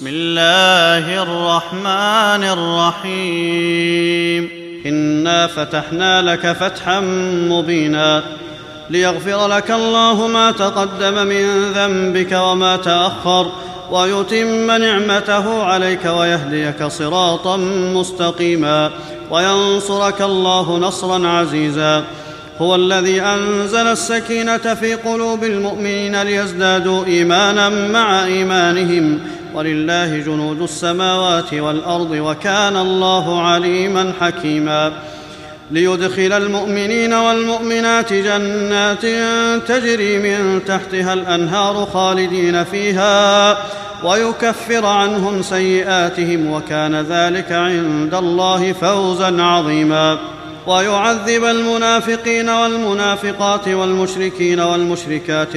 بسم الله الرحمن الرحيم. إنا فتحنا لك فتحا مبينا ليغفر لك الله ما تقدم من ذنبك وما تأخر ويتم نعمته عليك ويهديك صراطا مستقيما وينصرك الله نصرا عزيزا. هو الذي أنزل السكينة في قلوب المؤمنين ليزدادوا إيمانا مع إيمانهم ولله جنود السماوات والأرض وكان الله عليما حكيما. ليدخل المؤمنين والمؤمنات جنات تجري من تحتها الأنهار خالدين فيها ويكفر عنهم سيئاتهم وكان ذلك عند الله فوزا عظيما. ويعذب المنافقين والمنافقات والمشركين والمشركات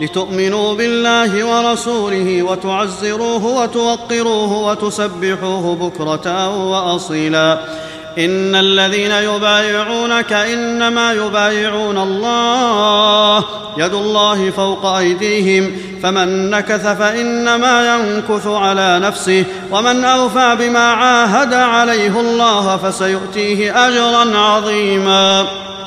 لتؤمنوا بالله ورسوله وتعزروه وتوقروه وتسبحوه بكرة وأصيلا. إن الذين يبايعونك إنما يبايعون الله يد الله فوق أيديهم. فمن نكث فإنما ينكث على نفسه ومن أوفى بما عاهد عليه الله فسيؤتيه اجرا عظيما.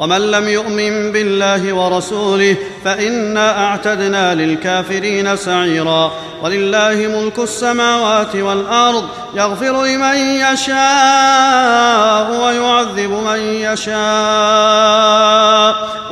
ومن لم يؤمن بالله ورسوله فإنا أعتدنا للكافرين سعيرا. ولله ملك السماوات والأرض يغفر لمن يشاء ويعذب من يشاء.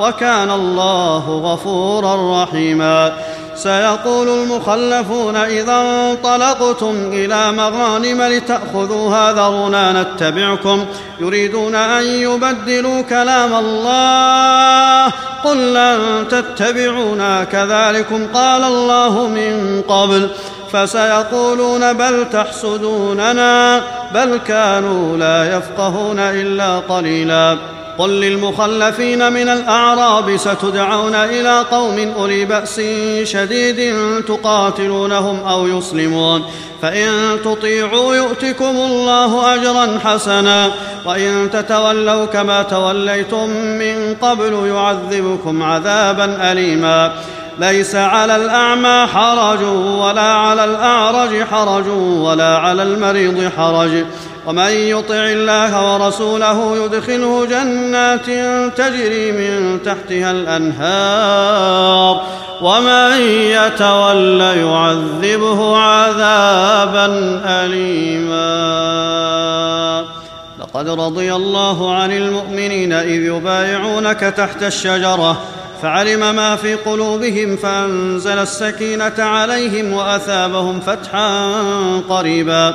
وكان الله غفورا رحيما. سيقول المخلفون إذا انطلقتم إلى مغانم لتاخذوها ذرونا نتبعكم. يريدون أن يبدلوا كلام الله. قل لن تتبعونا. كذلكم قال الله من قبل. فسيقولون بل تحسدوننا. بل كانوا لا يفقهون إلا قليلا. قل للمخلفين من الأعراب ستدعون إلى قوم أولي بأس شديد تقاتلونهم أو يسلمون. فإن تطيعوا يؤتكم الله أجرا حسنا. وإن تتولوا كما توليتم من قبل يعذبكم عذابا أليما. ليس على الأعمى حرج ولا على الأعرج حرج ولا على المريض حرج. ومن يطع الله ورسوله يدخله جنات تجري من تحتها الأنهار. ومن يتول يعذبه عذابا اليما. لقد رضي الله عن المؤمنين إذ يبايعونك تحت الشجرة فعلم ما في قلوبهم فأنزل السكينة عليهم وأثابهم فتحا قريبا.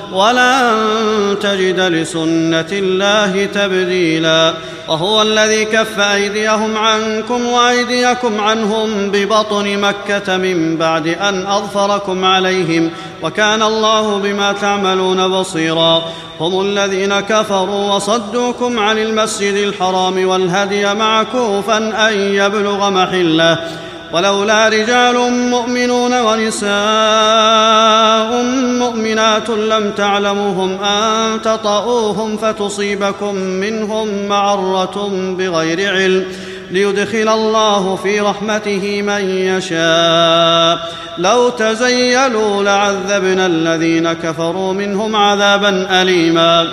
ولن تجد لسنه الله تبديلا وهو الذي كف ايديهم عنكم وايديكم عنهم ببطن مكه من بعد ان اظفركم عليهم وكان الله بما تعملون بصيرا هم الذين كفروا وصدوكم عن المسجد الحرام والهدي معكوفا ان يبلغ محله ولولا رجال مؤمنون ونساء مؤمنات لم تعلموهم أن تطئوهم فتصيبكم منهم معرة بغير علم ليدخل الله في رحمته من يشاء. لو تزيلوا لعذبنا الذين كفروا منهم عذابا اليما.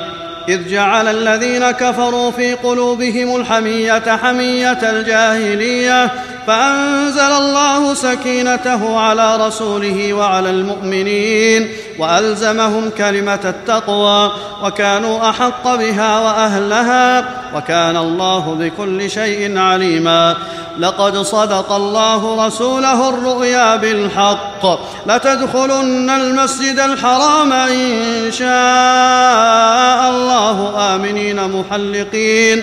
إذ جعل الذين كفروا في قلوبهم الحمية حمية الجاهلية فأنزل الله سكينته على رسوله وعلى المؤمنين وألزمهم كلمة التقوى وكانوا أحق بها وأهلها وكان الله بكل شيء عليما لقد صدق الله رسوله الرؤيا بالحق لتدخلن المسجد الحرام إن شاء الله آمنين محلقين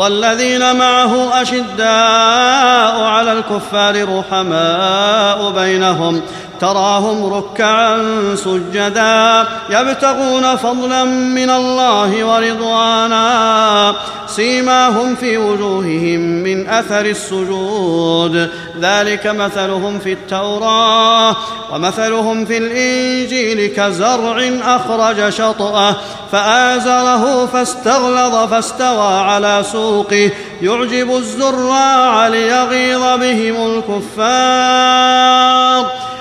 والذين معه أشداء على الكفار رحماء بينهم تراهم ركعا سجدا يبتغون فضلا من الله ورضوانا. سيماهم في وجوههم من أثر السجود. ذلك مثلهم في التوراة ومثلهم في الإنجيل كزرع أخرج شطأه فآزره فاستغلظ فاستوى على سوقه. يعجب الزراع ليغيظ بهم الكفار.